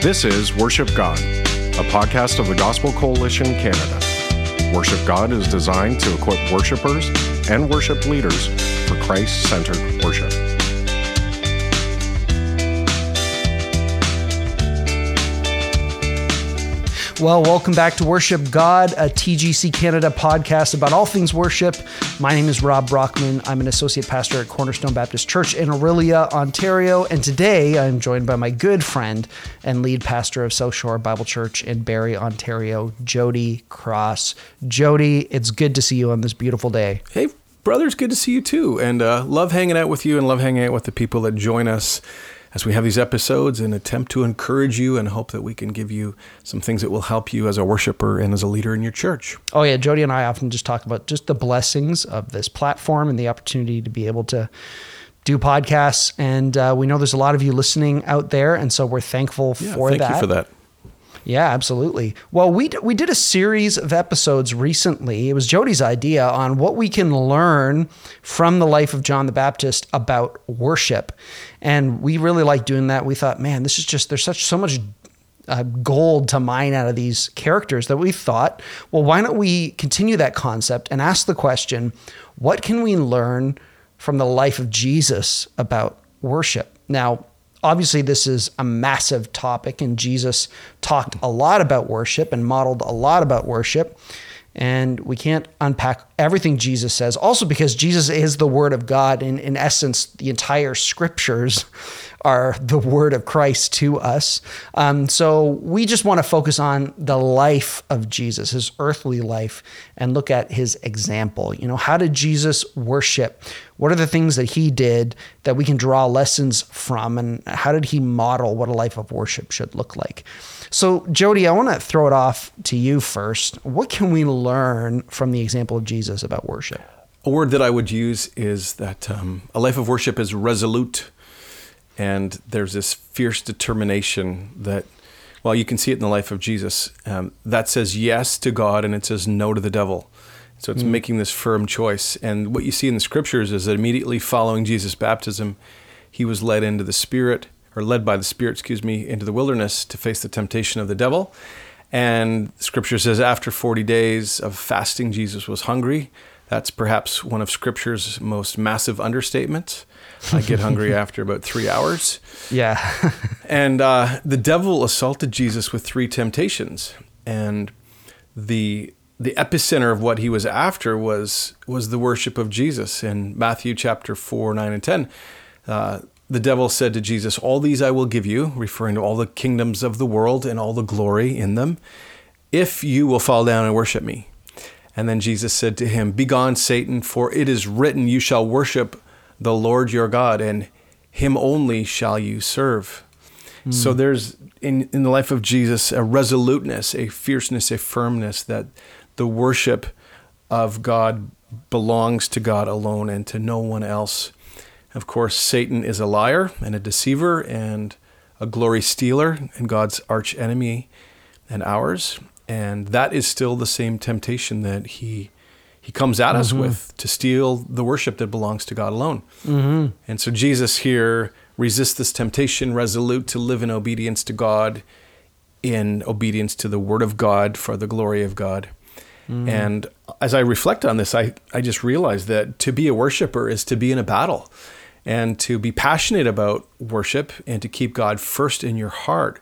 This is Worship God, a podcast of the Gospel Coalition Canada. Worship God is designed to equip worshipers and worship leaders for Christ centered worship. Well, welcome back to Worship God, a TGC Canada podcast about all things worship. My name is Rob Brockman. I'm an associate pastor at Cornerstone Baptist Church in Orillia, Ontario. And today I'm joined by my good friend and lead pastor of South Shore Bible Church in Barrie, Ontario, Jody Cross. Jody, it's good to see you on this beautiful day. Hey, brothers, good to see you too. And uh, love hanging out with you and love hanging out with the people that join us as we have these episodes and attempt to encourage you and hope that we can give you some things that will help you as a worshiper and as a leader in your church. Oh, yeah. Jody and I often just talk about just the blessings of this platform and the opportunity to be able to do podcasts. And uh, we know there's a lot of you listening out there. And so we're thankful Yeah, for thank that. Thank you for that. Yeah, absolutely. Well, we d- we did a series of episodes recently. It was Jody's idea on what we can learn from the life of John the Baptist about worship, and we really liked doing that. We thought, man, this is just there's such so much uh, gold to mine out of these characters that we thought, well, why don't we continue that concept and ask the question, what can we learn from the life of Jesus about worship? Now, obviously this is a massive topic and Jesus talked a lot about worship and modeled a lot about worship and we can't unpack everything Jesus says. Also because Jesus is the word of God and in essence the entire scriptures are the word of Christ to us. Um, so we just want to focus on the life of Jesus his earthly life and look at his example. You know how did Jesus worship? What are the things that he did that we can draw lessons from? And how did he model what a life of worship should look like? So jody i want to throw it off to you first. What can we learn from the example of jesus about worship? A word that I would use is that um, a life of worship is resolute, and there's this fierce determination that, well, you can see it in the life of Jesus. Um, that says yes to God and it says no to the devil. So it's making this firm choice. And what you see in the scriptures is that immediately following Jesus' baptism, he was led into the Spirit, or led by the Spirit, excuse me, into the wilderness to face the temptation of the devil. And scripture says after 40 days of fasting, Jesus was hungry. That's perhaps one of scripture's most massive understatements. I get hungry after about three hours. yeah And uh, the devil assaulted Jesus with three temptations, and the the epicenter of what he was after was was the worship of Jesus. In Matthew chapter four, nine, and ten, uh, the devil said to Jesus, "All these I will give you," referring to all the kingdoms of the world and all the glory in them, if you will fall down and worship me. And then Jesus said to him, Begone, Satan, for it is written, You shall worship the Lord your God, and him only shall you serve. So hmm. there's in, in the life of Jesus a resoluteness, a fierceness, a firmness that the worship of God belongs to God alone and to no one else. Of course, Satan is a liar and a deceiver and a glory stealer and God's arch enemy and ours. And that is still the same temptation that he he comes at us mm-hmm. with to steal the worship that belongs to God alone. Mm-hmm. And so Jesus here resists this temptation, resolute to live in obedience to God, in obedience to the Word of God for the glory of God. Mm-hmm. And as I reflect on this, I, I just realized that to be a worshiper is to be in a battle and to be passionate about worship and to keep God first in your heart.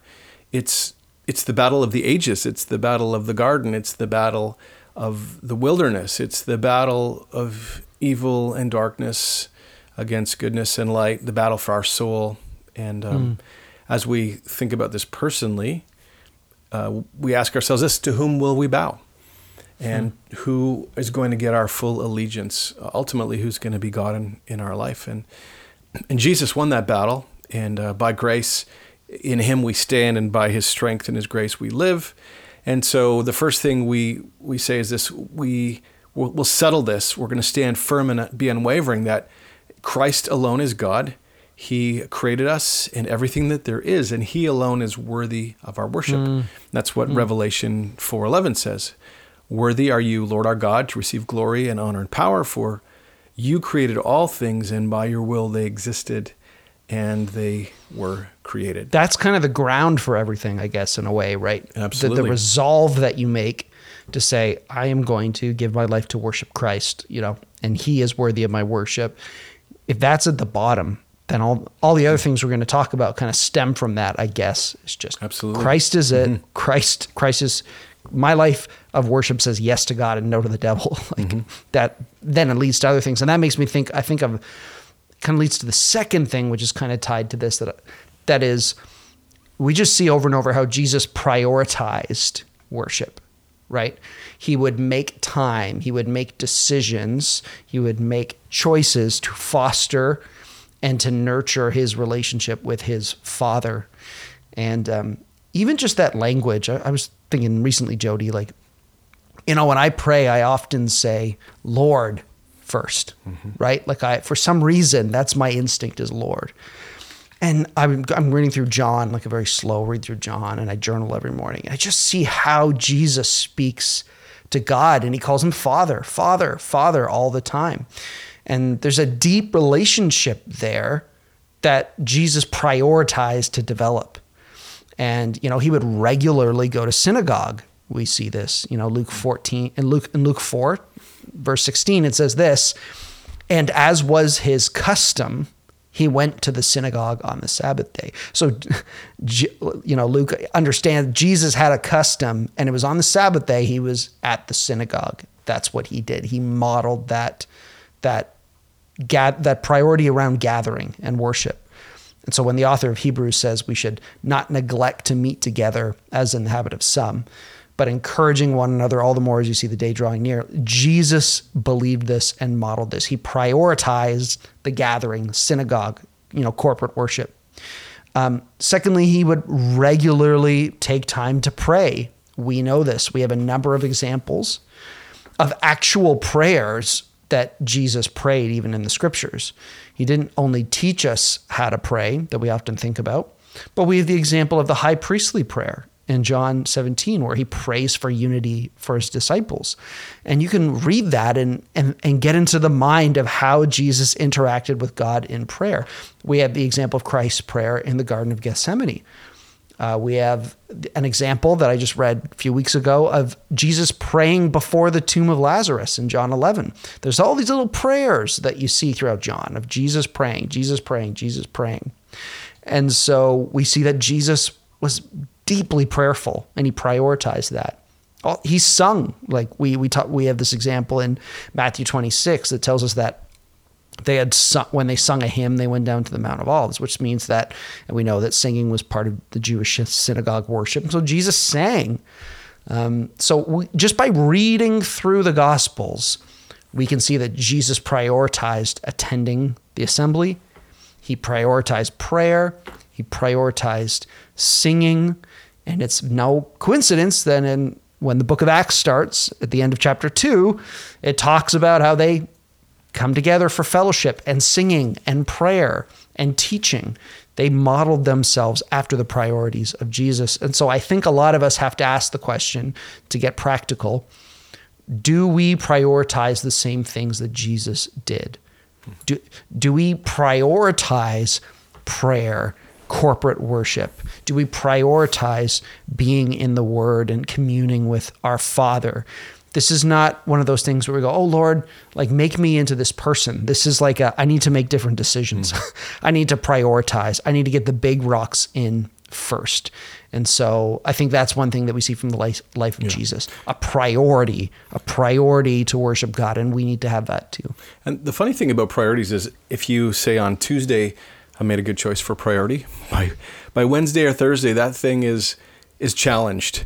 It's it's the battle of the ages, it's the battle of the garden, it's the battle of the wilderness, it's the battle of evil and darkness against goodness and light, the battle for our soul. And um, as we think about this personally, uh, we ask ourselves this to whom will we bow? And who is going to get our full allegiance? Ultimately, who's going to be God in, in our life? And, and Jesus won that battle. And uh, by grace, in Him we stand, and by His strength and His grace we live. And so the first thing we, we say is this we, we'll, we'll settle this. We're going to stand firm and be unwavering that Christ alone is God. He created us and everything that there is, and He alone is worthy of our worship. Mm. That's what mm. Revelation 4:11 says. Worthy are you, Lord our God, to receive glory and honor and power, for you created all things, and by your will they existed and they were created. That's kind of the ground for everything, I guess, in a way, right? The- Absolutely. The, resolve that you make to say, I am going to give my life to worship Christ, you know, and He is worthy of my worship. If that's at the bottom, then all all the other things we're going to talk about kind of stem from that, I guess. It's just Absolutely. Christ is it. Mm-hmm. Christ, Christ is my life of worship says yes to God and no to the devil. like mm-hmm. that then it leads to other things. And that makes me think I think of kind of leads to the second thing, which is kind of tied to this that that is we just see over and over how Jesus prioritized worship, right? He would make time, he would make decisions, he would make choices to foster and to nurture his relationship with his father. And um, even just that language, I, I was thinking recently, Jody, like, you know, when I pray, I often say, Lord, 1st right? Like I, for some reason, that's my instinct is Lord. And I'm, I'm reading through John, like a very slow read through John, and I journal every morning. And I just see how Jesus speaks to God and he calls him Father, Father, Father all the time. And there's a deep relationship there that Jesus prioritized to develop. And, you know, he would regularly go to synagogue. We see this, you know, Luke 14 and Luke in Luke 4, verse 16, it says this, and as was his custom, he went to the synagogue on the Sabbath day. So, you know, Luke understands Jesus had a custom, and it was on the Sabbath day he was at the synagogue. That's what he did. He modeled that that that priority around gathering and worship. And so, when the author of Hebrews says we should not neglect to meet together, as in the habit of some, but encouraging one another all the more as you see the day drawing near. Jesus believed this and modeled this. He prioritized the gathering, synagogue, you know, corporate worship. Um, secondly, he would regularly take time to pray. We know this. We have a number of examples of actual prayers that Jesus prayed, even in the scriptures. He didn't only teach us how to pray, that we often think about, but we have the example of the high priestly prayer in John 17, where he prays for unity for his disciples. And you can read that and, and, and get into the mind of how Jesus interacted with God in prayer. We have the example of Christ's prayer in the Garden of Gethsemane. Uh, we have an example that I just read a few weeks ago of Jesus praying before the tomb of Lazarus in John 11. There's all these little prayers that you see throughout John of Jesus praying, Jesus praying, Jesus praying. And so we see that Jesus was deeply prayerful and he prioritized that. He sung like we we talk, we have this example in Matthew 26 that tells us that they had sung, when they sung a hymn they went down to the mount of olives which means that we know that singing was part of the jewish synagogue worship. So jesus sang. Um, so we, just by reading through the gospels we can see that jesus prioritized attending the assembly. He prioritized prayer. He prioritized singing and it's no coincidence that in when the book of acts starts at the end of chapter 2 it talks about how they come together for fellowship and singing and prayer and teaching. They modeled themselves after the priorities of Jesus. And so I think a lot of us have to ask the question to get practical do we prioritize the same things that Jesus did? Do, do we prioritize prayer, corporate worship? Do we prioritize being in the Word and communing with our Father? This is not one of those things where we go, oh Lord, like make me into this person. This is like a, I need to make different decisions. Mm-hmm. I need to prioritize. I need to get the big rocks in first. And so I think that's one thing that we see from the life, life of Jesus a priority, a priority to worship God. And we need to have that too. And the funny thing about priorities is if you say on Tuesday, I made a good choice for priority, by by Wednesday or Thursday, that thing is is challenged.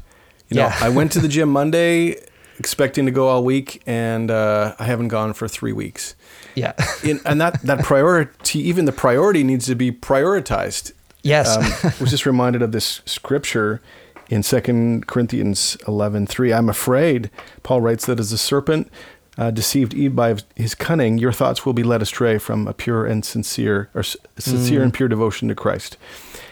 You know, Yeah. I went to the gym Monday expecting to go all week and uh, I haven't gone for three weeks. Yeah. In, and that, that priority, even the priority needs to be prioritized. Yes. Um, was just reminded of this scripture in 2 Corinthians 11 3. I'm afraid, Paul writes, that as the serpent uh, deceived Eve by his cunning, your thoughts will be led astray from a pure and sincere, or sincere and pure devotion to Christ.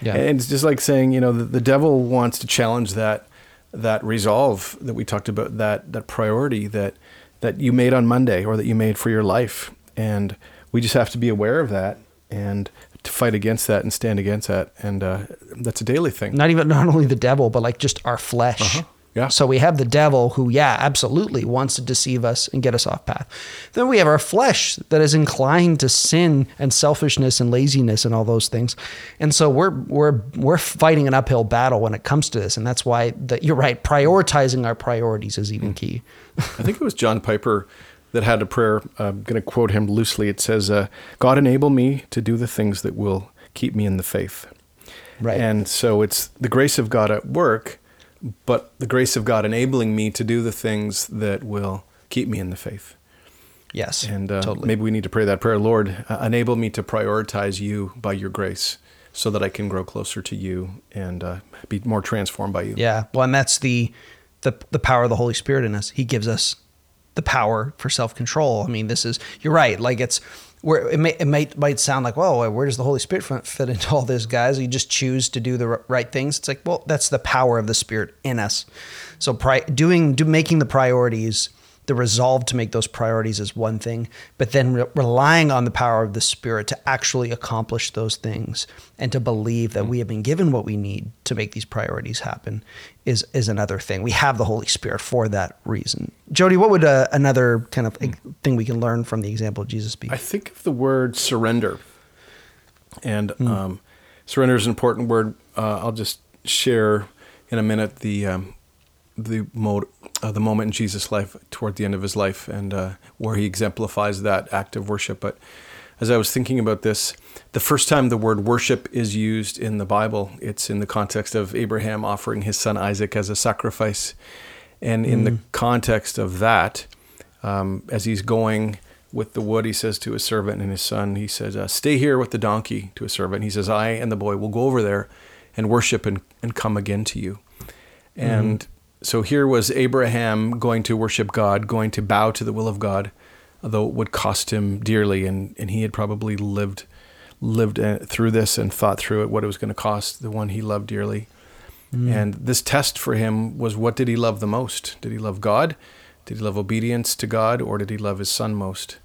Yeah. And it's just like saying, you know, the, the devil wants to challenge that that resolve that we talked about, that that priority that that you made on Monday or that you made for your life. And we just have to be aware of that and to fight against that and stand against that, and uh, that's a daily thing. Not even not only the devil, but like just our flesh. Uh-huh. Yeah. So we have the devil who, yeah, absolutely wants to deceive us and get us off path. Then we have our flesh that is inclined to sin and selfishness and laziness and all those things. And so we're we're we're fighting an uphill battle when it comes to this. And that's why that you're right, prioritizing our priorities is even key. I think it was John Piper that had a prayer. I'm going to quote him loosely. It says, uh, "God enable me to do the things that will keep me in the faith." Right. And so it's the grace of God at work, but the grace of God enabling me to do the things that will keep me in the faith. yes. And uh, totally. maybe we need to pray that prayer, Lord, uh, enable me to prioritize you by your grace, so that I can grow closer to you and uh, be more transformed by you. Yeah. Well, and that's the the the power of the Holy Spirit in us. He gives us the power for self control. I mean, this is you're right. Like it's where it may it might might sound like, well, where does the Holy Spirit fit- into all this, guys? You just choose to do the right things. It's like, well, that's the power of the Spirit in us. So, pri- doing do making the priorities. The resolve to make those priorities is one thing, but then re- relying on the power of the Spirit to actually accomplish those things and to believe that we have been given what we need to make these priorities happen is is another thing. We have the Holy Spirit for that reason. Jody, what would uh, another kind of thing we can learn from the example of Jesus be? I think of the word surrender. And um, surrender is an important word. Uh, I'll just share in a minute the um, the mode, uh, the moment in Jesus' life toward the end of his life, and uh, where he exemplifies that act of worship. But as I was thinking about this, the first time the word worship is used in the Bible, it's in the context of Abraham offering his son Isaac as a sacrifice, and in the context of that, um, as he's going with the wood, he says to his servant and his son, he says, uh, "Stay here with the donkey." To his servant, he says, "I and the boy will go over there and worship and, and come again to you." And so here was Abraham going to worship God, going to bow to the will of God, although it would cost him dearly, and, and he had probably lived lived uh, through this and thought through it what it was going to cost the one he loved dearly. And this test for him was what did he love the most? Did he love God? Did he love obedience to God, or did he love his son most?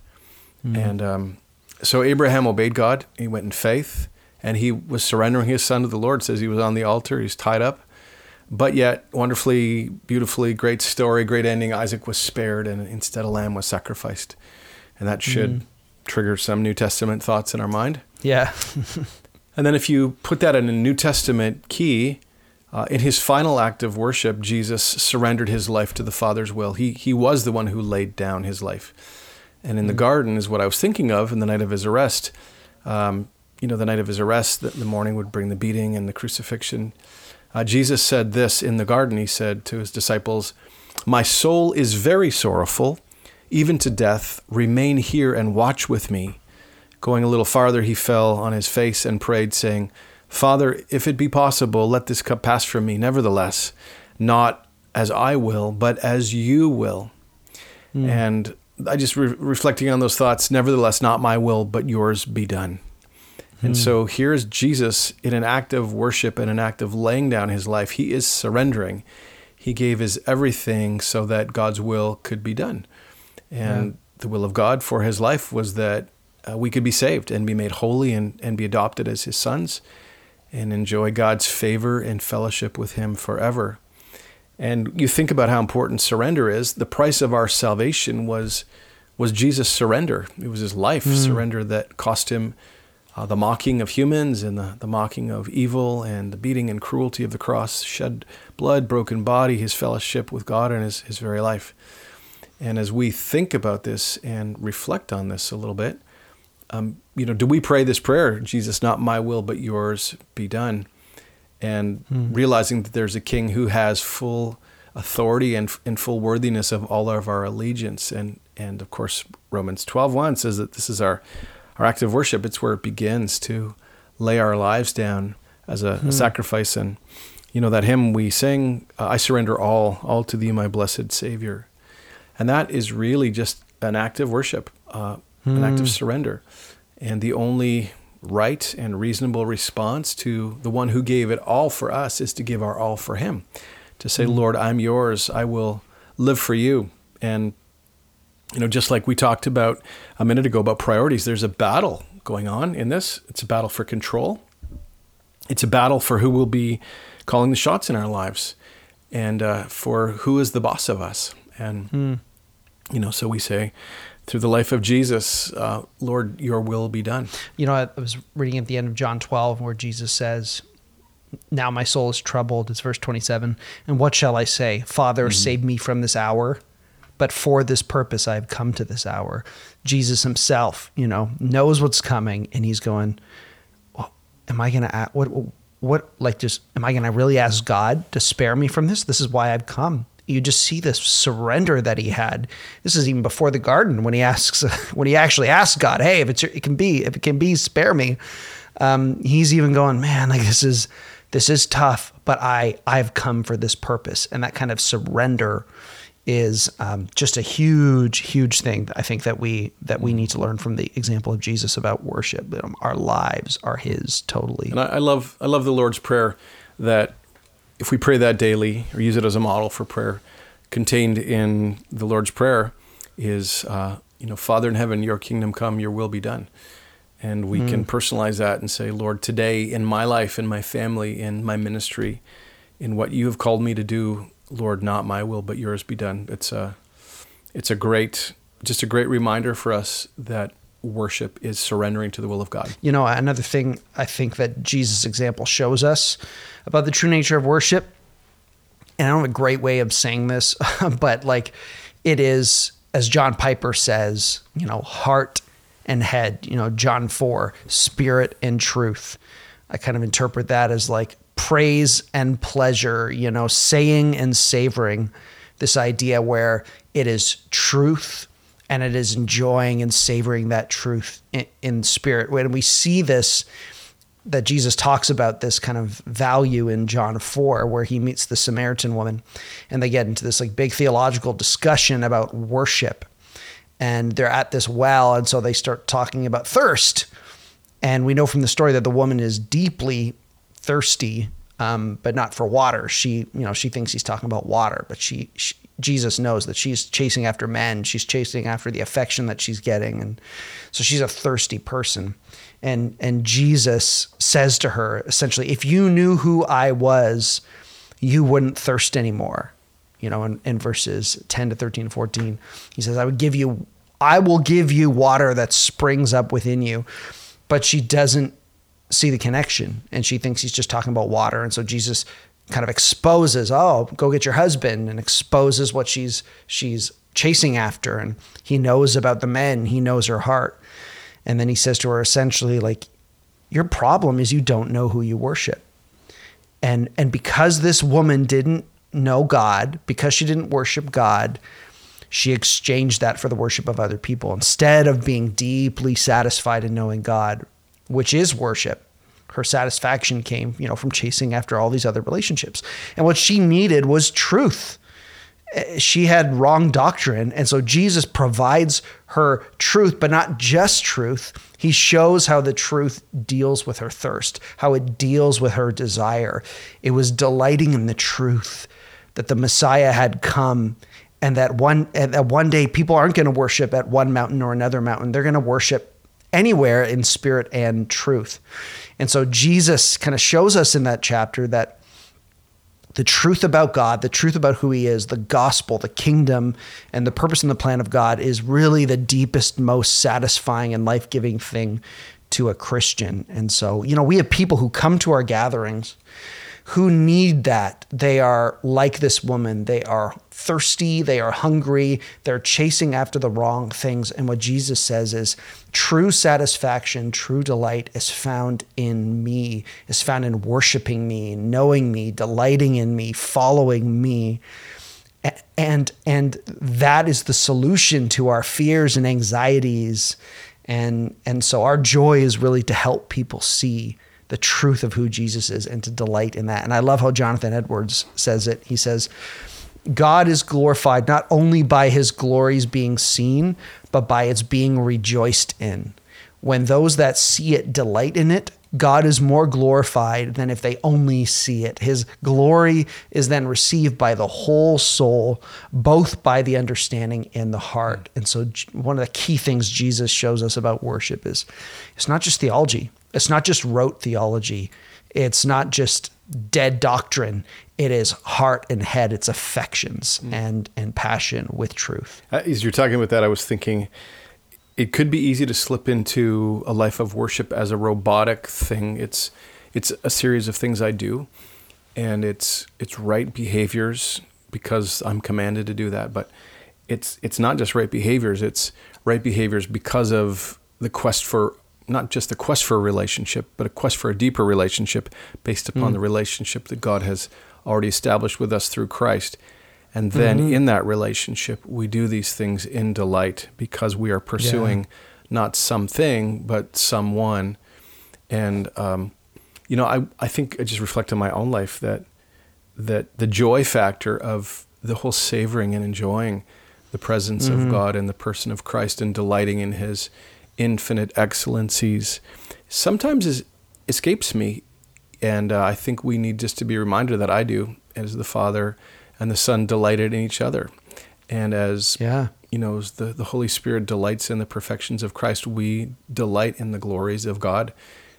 And um, so Abraham obeyed God. He went in faith, and he was surrendering his son to the Lord. It says he was on the altar. He's tied up, but yet wonderfully, beautifully, great story, great ending. Isaac was spared, and instead a lamb was sacrificed, and that should trigger some New Testament thoughts in our mind. yeah, And then if you put that in a New Testament key, uh, in his final act of worship, Jesus surrendered his life to the Father's will. He, he was the one who laid down his life. And in the garden is what I was thinking of in the night of his arrest. Um, you know, the night of his arrest, the, the morning would bring the beating and the crucifixion. Uh, Jesus said this in the garden. He said to his disciples, My soul is very sorrowful, even to death. Remain here and watch with me. Going a little farther, he fell on his face and prayed, saying, Father, if it be possible, let this cup pass from me. Nevertheless, not as I will, but as you will. And I just re- reflecting on those thoughts, nevertheless, not my will, but yours be done. And so here's Jesus in an act of worship and an act of laying down his life. He is surrendering. He gave his everything so that God's will could be done. And the will of God for his life was that uh, we could be saved and be made holy and, and be adopted as his sons and enjoy God's favor and fellowship with him forever. And you think about how important surrender is. The price of our salvation was was Jesus' surrender. It was his life surrender that cost him uh, the mocking of humans and the, the mocking of evil and the beating and cruelty of the cross, shed blood, broken body, his fellowship with God and his, his very life. And as we think about this and reflect on this a little bit, um, you know, do we pray this prayer, Jesus, not my will, but yours be done? And realizing that there's a king who has full authority and, and full worthiness of all of our allegiance. And, and of course, Romans 12.1 says that this is our, our act of worship. It's where it begins to lay our lives down as a, a sacrifice. And, you know, that hymn we sing, uh, I surrender all, all to thee, my blessed Savior. And that is really just an act of worship, uh, an act of surrender. And the only right and reasonable response to the one who gave it all for us is to give our all for him. To say, Lord, I'm yours. I will live for you. And, you know, just like we talked about a minute ago about priorities, there's a battle going on in this. It's a battle for control. It's a battle for who will be calling the shots in our lives, and uh, for who is the boss of us. And Hmm. you know, so we say, through the life of Jesus, uh, Lord, Your will be done. You know, I was reading at the end of John 12 where Jesus says, Now my soul is troubled. It's verse 27. And what shall I say? Father, save me from this hour. But for this purpose, I have come to this hour. Jesus himself, you know, knows what's coming. And he's going, well, Am I going to, what, what, like, just, am I going to really ask God to spare me from this? This is why I've come. You just see this surrender that he had. This is even before the garden when he asks, when he actually asks God, "Hey, if it's it can be, if it can be, spare me." Um, he's even going, "Man, like this is this is tough, but I I've come for this purpose." And that kind of surrender is um, just a huge, huge thing. I think that we that we need to learn from the example of Jesus about worship. Um, Our lives are His totally. And I, I love I love the Lord's prayer that if we pray that daily or use it as a model for prayer, contained in the Lord's prayer is uh, you know Father in heaven, Your kingdom come, Your will be done, and we can personalize that and say, Lord, today in my life, in my family, in my ministry, in what You have called me to do, Lord, not my will but Yours be done. It's a it's a great just a great reminder for us that worship is surrendering to the will of God. You know, another thing I think that Jesus' example shows us about the true nature of worship, and I don't have a great way of saying this, but like it is, as John Piper says, you know, heart and head, you know, John 4, spirit and truth. I kind of interpret that as like praise and pleasure, you know, saying and savoring this idea where it is truth and it is enjoying and savoring that truth in, in spirit. When we see this, that Jesus talks about this kind of value in John 4, where he meets the Samaritan woman, and they get into this like big theological discussion about worship. And they're at this well, and so they start talking about thirst. And we know from the story that the woman is deeply thirsty, um, but not for water. She, you know, she thinks he's talking about water, but she, she Jesus knows that she's chasing after men. She's chasing after the affection that she's getting, and so she's a thirsty person. And and Jesus says to her essentially, if you knew who I was, you wouldn't thirst anymore. You know, in, in verses 10 to 13, 14, he says, I would give you, I will give you water that springs up within you. But she doesn't see the connection and she thinks he's just talking about water. And so Jesus kind of exposes, oh, go get your husband and exposes what she's she's chasing after. And he knows about the men, he knows her heart. And then he says to her essentially, like, your problem is you don't know who you worship. And and because this woman didn't know God, because she didn't worship God, she exchanged that for the worship of other people instead of being deeply satisfied in knowing God, which is worship. Her satisfaction came, you know, from chasing after all these other relationships. And what she needed was truth. She had wrong doctrine. And so Jesus provides her truth, but not just truth. He shows how the truth deals with her thirst, how it deals with her desire. It was delighting in the truth that the Messiah had come and that one and that one day people aren't going to worship at one mountain or another mountain. They're going to worship anywhere in spirit and truth. And so Jesus kind of shows us in that chapter that the truth about God, the truth about who He is, the gospel, the kingdom, and the purpose and the plan of God is really the deepest, most satisfying, and life giving thing to a Christian. And so, you know, we have people who come to our gatherings who need that. They are like this woman. They are thirsty. They are hungry. They're chasing after the wrong things. And what Jesus says is true satisfaction, true delight is found in me, is found in worshiping me, knowing me, delighting in me, following me. And, and that is the solution to our fears and anxieties. And, and so our joy is really to help people see the truth of who Jesus is and to delight in that. And I love how Jonathan Edwards says it. He says, God is glorified not only by his glories being seen, but by its being rejoiced in. When those that see it delight in it, God is more glorified than if they only see it. His glory is then received by the whole soul, both by the understanding and the heart. And so, one of the key things Jesus shows us about worship is it's not just theology, it's not just rote theology, it's not just dead doctrine. It is heart and head. It's affections mm. and and passion with truth. Uh, as you're talking about that, I was thinking it could be easy to slip into a life of worship as a robotic thing. It's it's a series of things I do, and it's it's right behaviors because I'm commanded to do that. But it's it's not just right behaviors. It's right behaviors because of the quest for not just a quest for a relationship, but a quest for a deeper relationship based upon mm. the relationship that God has already established with us through Christ. And then mm-hmm. in that relationship, we do these things in delight because we are pursuing yeah. not something, but someone. And, um, you know, I, I think I just reflect on my own life that, that the joy factor of the whole savoring and enjoying the presence mm-hmm. of God and the person of Christ and delighting in his infinite excellencies sometimes is, escapes me. And uh, I think we need just to be reminded that I do as the Father and the Son delighted in each other. And as yeah. you know, as the, the Holy Spirit delights in the perfections of Christ, we delight in the glories of God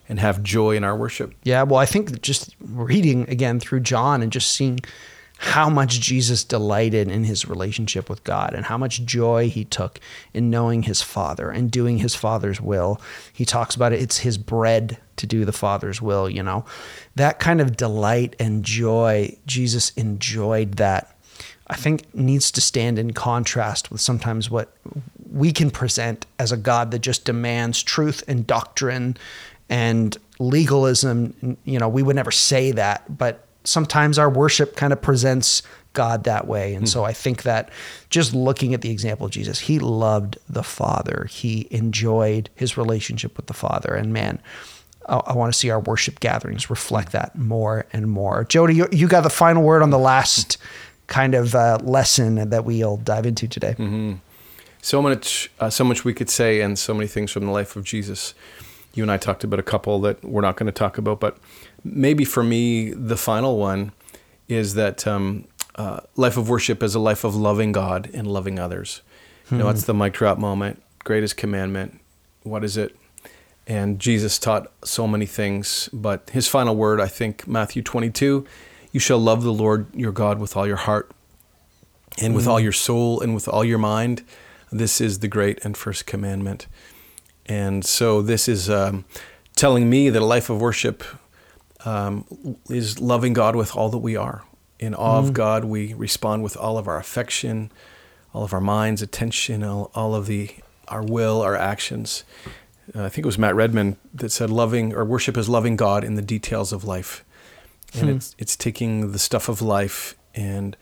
and have joy in our worship. Yeah, well, I think just reading again through John and just seeing how much Jesus delighted in his relationship with God and how much joy he took in knowing his Father and doing his Father's will. He talks about it, it's his bread to do the Father's will, you know. That kind of delight and joy, Jesus enjoyed that. I think needs to stand in contrast with sometimes what we can present as a God that just demands truth and doctrine and legalism. You know, we would never say that, but sometimes our worship kind of presents God that way. And mm. so I think that just looking at the example of Jesus, he loved the Father. He enjoyed his relationship with the Father. And man, I, I want to see our worship gatherings reflect that more and more. Jody, you, you got the final word on the last kind of uh, lesson that we'll dive into today. Mm-hmm. So much, uh, so much we could say, and so many things from the life of Jesus. You and I talked about a couple that we're not going to talk about, but maybe for me, the final one is that um, uh, life of worship is a life of loving God and loving others. Hmm. You know, hmm. it's the mic drop moment, greatest commandment. What is it? And Jesus taught so many things, but his final word, I think, Matthew 22, you shall love the Lord your God with all your heart and with all hmm. your soul and with all your mind. This is the great and first commandment. And so this is um, telling me that a life of worship um, is loving God with all that we are. In awe mm of God, we respond with all of our affection, all of our minds, attention, all, all of the our will, our actions. Uh, I think it was Matt Redman that said, "Loving or worship is loving God in the details of life," and hmm. it's it's taking the stuff of life and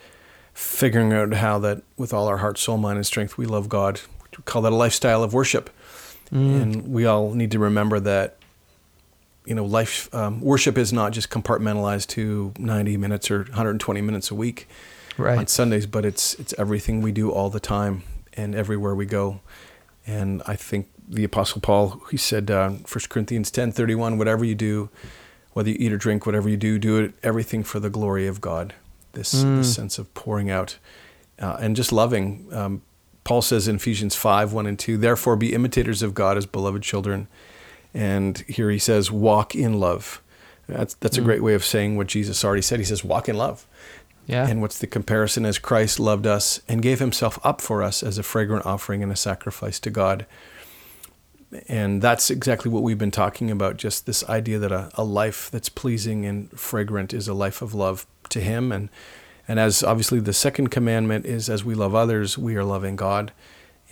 figuring out how that with all our heart, soul, mind, and strength we love God. We call that a lifestyle of worship, mm. and we all need to remember that you know, life um, worship is not just compartmentalized to 90 minutes or 120 minutes a week right. on Sundays, but it's it's everything we do all the time and everywhere we go. And I think the Apostle Paul, he said, uh, 1 Corinthians 10 31, whatever you do, whether you eat or drink, whatever you do, do it everything for the glory of God. This, mm. this sense of pouring out uh, and just loving. Um, Paul says in Ephesians 5 1 and 2, therefore be imitators of God as beloved children and here he says, walk in love. That's, that's mm. a great way of saying what Jesus already said. He says, walk in love. Yeah. And what's the comparison? As Christ loved us and gave himself up for us as a fragrant offering and a sacrifice to God. And that's exactly what we've been talking about just this idea that a, a life that's pleasing and fragrant is a life of love to Him. And, and as obviously the second commandment is as we love others, we are loving God.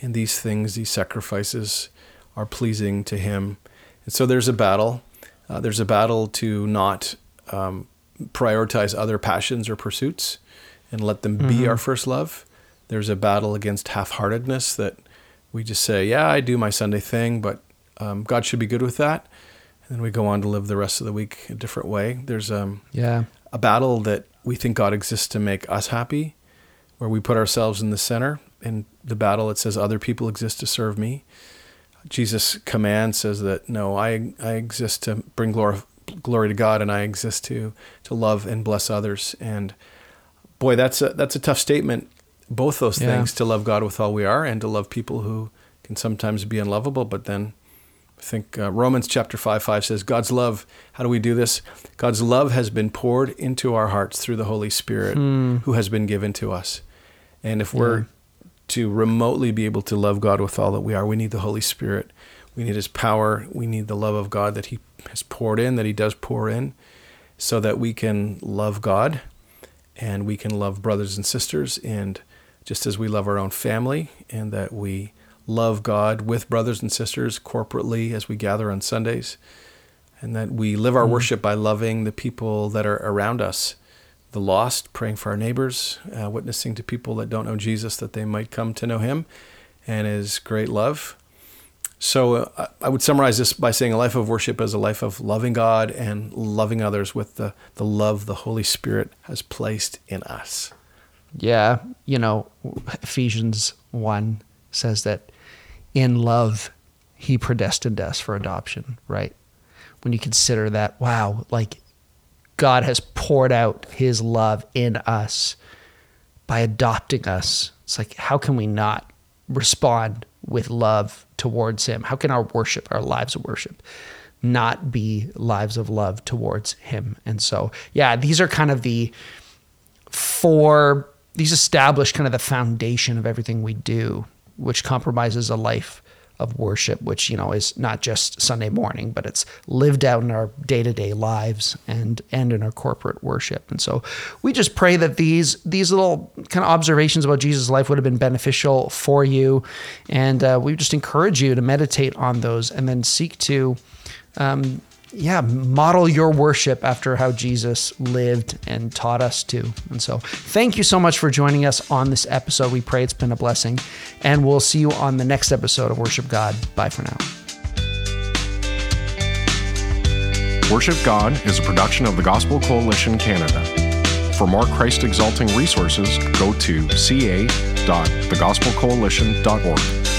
And these things, these sacrifices, are pleasing to Him. And so there's a battle. Uh, there's a battle to not um, prioritize other passions or pursuits and let them mm-hmm. be our first love. There's a battle against half heartedness that we just say, yeah, I do my Sunday thing, but um, God should be good with that. And then we go on to live the rest of the week a different way. There's um, yeah. a battle that we think God exists to make us happy, where we put ourselves in the center. In the battle, it says, other people exist to serve me. Jesus' command says that no, I I exist to bring glory glory to God, and I exist to to love and bless others. And boy, that's a that's a tough statement. Both those Yeah. things to love God with all we are, and to love people who can sometimes be unlovable. But then I think uh, Romans chapter 5 5 says, God's love, how do we do this? God's love has been poured into our hearts through the Holy Spirit who has been given to us. And if we're to remotely be able to love God with all that we are, we need the Holy Spirit. We need His power. We need the love of God that He has poured in, that He does pour in, so that we can love God and we can love brothers and sisters. And just as we love our own family, and that we love God with brothers and sisters corporately as we gather on Sundays, and that we live our worship by loving the people that are around us, the lost, praying for our neighbors, uh, witnessing to people that don't know Jesus that they might come to know Him and His great love. So uh, I would summarize this by saying a life of worship is a life of loving God and loving others with the, the love the Holy Spirit has placed in us. Yeah, you know, Ephesians 1 says that in love, he predestined us for adoption, right? When you consider that, wow, like God has poured out his love in us by adopting us. It's like, how can we not respond with love towards him? How can our worship, our lives of worship, not be lives of love towards him? And so, yeah, these are kind of the four these establish kind of the foundation of everything we do, which compromises a life of worship, which you know is not just Sunday morning, but it's lived out in our day-to-day lives and and in our corporate worship. And so we just pray that these these little kind of observations about Jesus' life would have been beneficial for you, and uh, we just encourage you to meditate on those and then seek to. Um, yeah, model your worship after how Jesus lived and taught us to. And so, thank you so much for joining us on this episode. We pray it's been a blessing, and we'll see you on the next episode of Worship God. Bye for now. Worship God is a production of the Gospel Coalition Canada. For more Christ exalting resources, go to ca.thegospelcoalition.org.